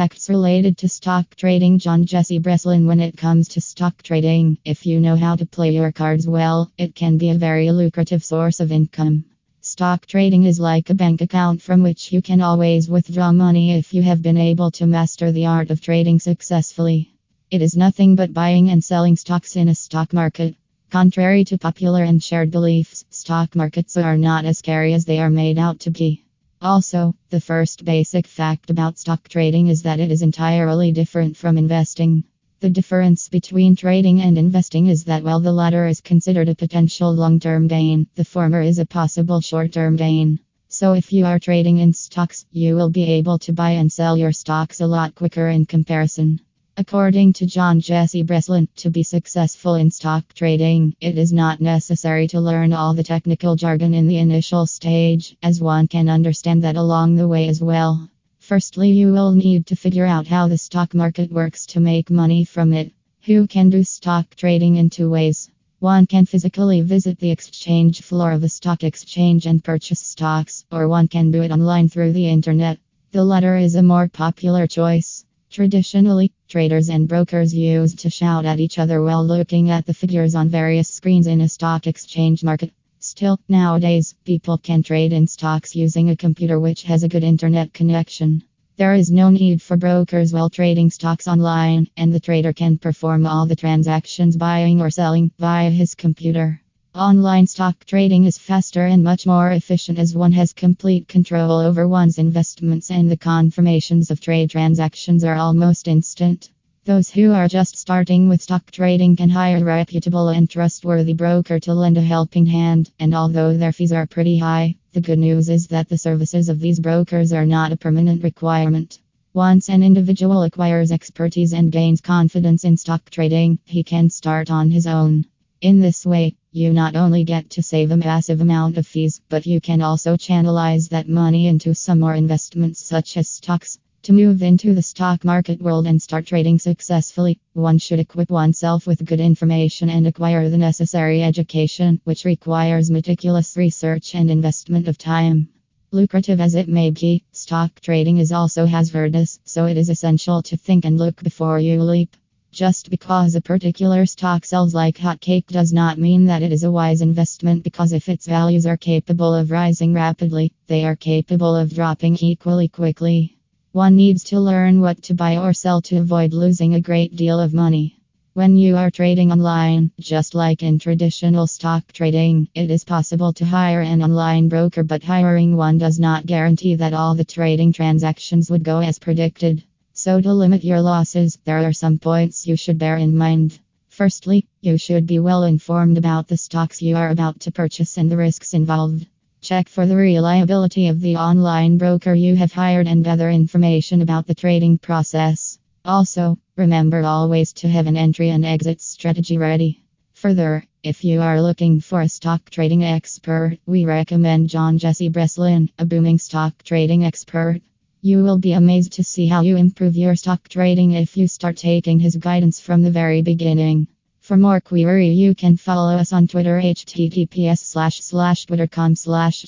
Facts related to stock trading John Jesse Breslin When it comes to stock trading, if you know how to play your cards well, it can be a very lucrative source of income. Stock trading is like a bank account from which you can always withdraw money if you have been able to master the art of trading successfully. It is nothing but buying and selling stocks in a stock market. Contrary to popular and shared beliefs, stock markets are not as scary as they are made out to be. Also, the first basic fact about stock trading is that it is entirely different from investing. The difference between trading and investing is that while the latter is considered a potential long term gain, the former is a possible short term gain. So, if you are trading in stocks, you will be able to buy and sell your stocks a lot quicker in comparison. According to John Jesse Breslin, to be successful in stock trading, it is not necessary to learn all the technical jargon in the initial stage, as one can understand that along the way as well. Firstly, you will need to figure out how the stock market works to make money from it. Who can do stock trading in two ways? One can physically visit the exchange floor of a stock exchange and purchase stocks, or one can do it online through the internet. The latter is a more popular choice. Traditionally, traders and brokers used to shout at each other while looking at the figures on various screens in a stock exchange market. Still, nowadays, people can trade in stocks using a computer which has a good internet connection. There is no need for brokers while trading stocks online, and the trader can perform all the transactions buying or selling via his computer. Online stock trading is faster and much more efficient as one has complete control over one's investments and the confirmations of trade transactions are almost instant. Those who are just starting with stock trading can hire a reputable and trustworthy broker to lend a helping hand, and although their fees are pretty high, the good news is that the services of these brokers are not a permanent requirement. Once an individual acquires expertise and gains confidence in stock trading, he can start on his own. In this way, you not only get to save a massive amount of fees, but you can also channelize that money into some more investments such as stocks. To move into the stock market world and start trading successfully, one should equip oneself with good information and acquire the necessary education, which requires meticulous research and investment of time. Lucrative as it may be, stock trading is also hazardous, so it is essential to think and look before you leap. Just because a particular stock sells like hotcake does not mean that it is a wise investment because if its values are capable of rising rapidly, they are capable of dropping equally quickly. One needs to learn what to buy or sell to avoid losing a great deal of money. When you are trading online, just like in traditional stock trading, it is possible to hire an online broker, but hiring one does not guarantee that all the trading transactions would go as predicted. So, to limit your losses, there are some points you should bear in mind. Firstly, you should be well informed about the stocks you are about to purchase and the risks involved. Check for the reliability of the online broker you have hired and other information about the trading process. Also, remember always to have an entry and exit strategy ready. Further, if you are looking for a stock trading expert, we recommend John Jesse Breslin, a booming stock trading expert. You will be amazed to see how you improve your stock trading if you start taking his guidance from the very beginning. For more query, you can follow us on Twitter https slash slash twitter.com slash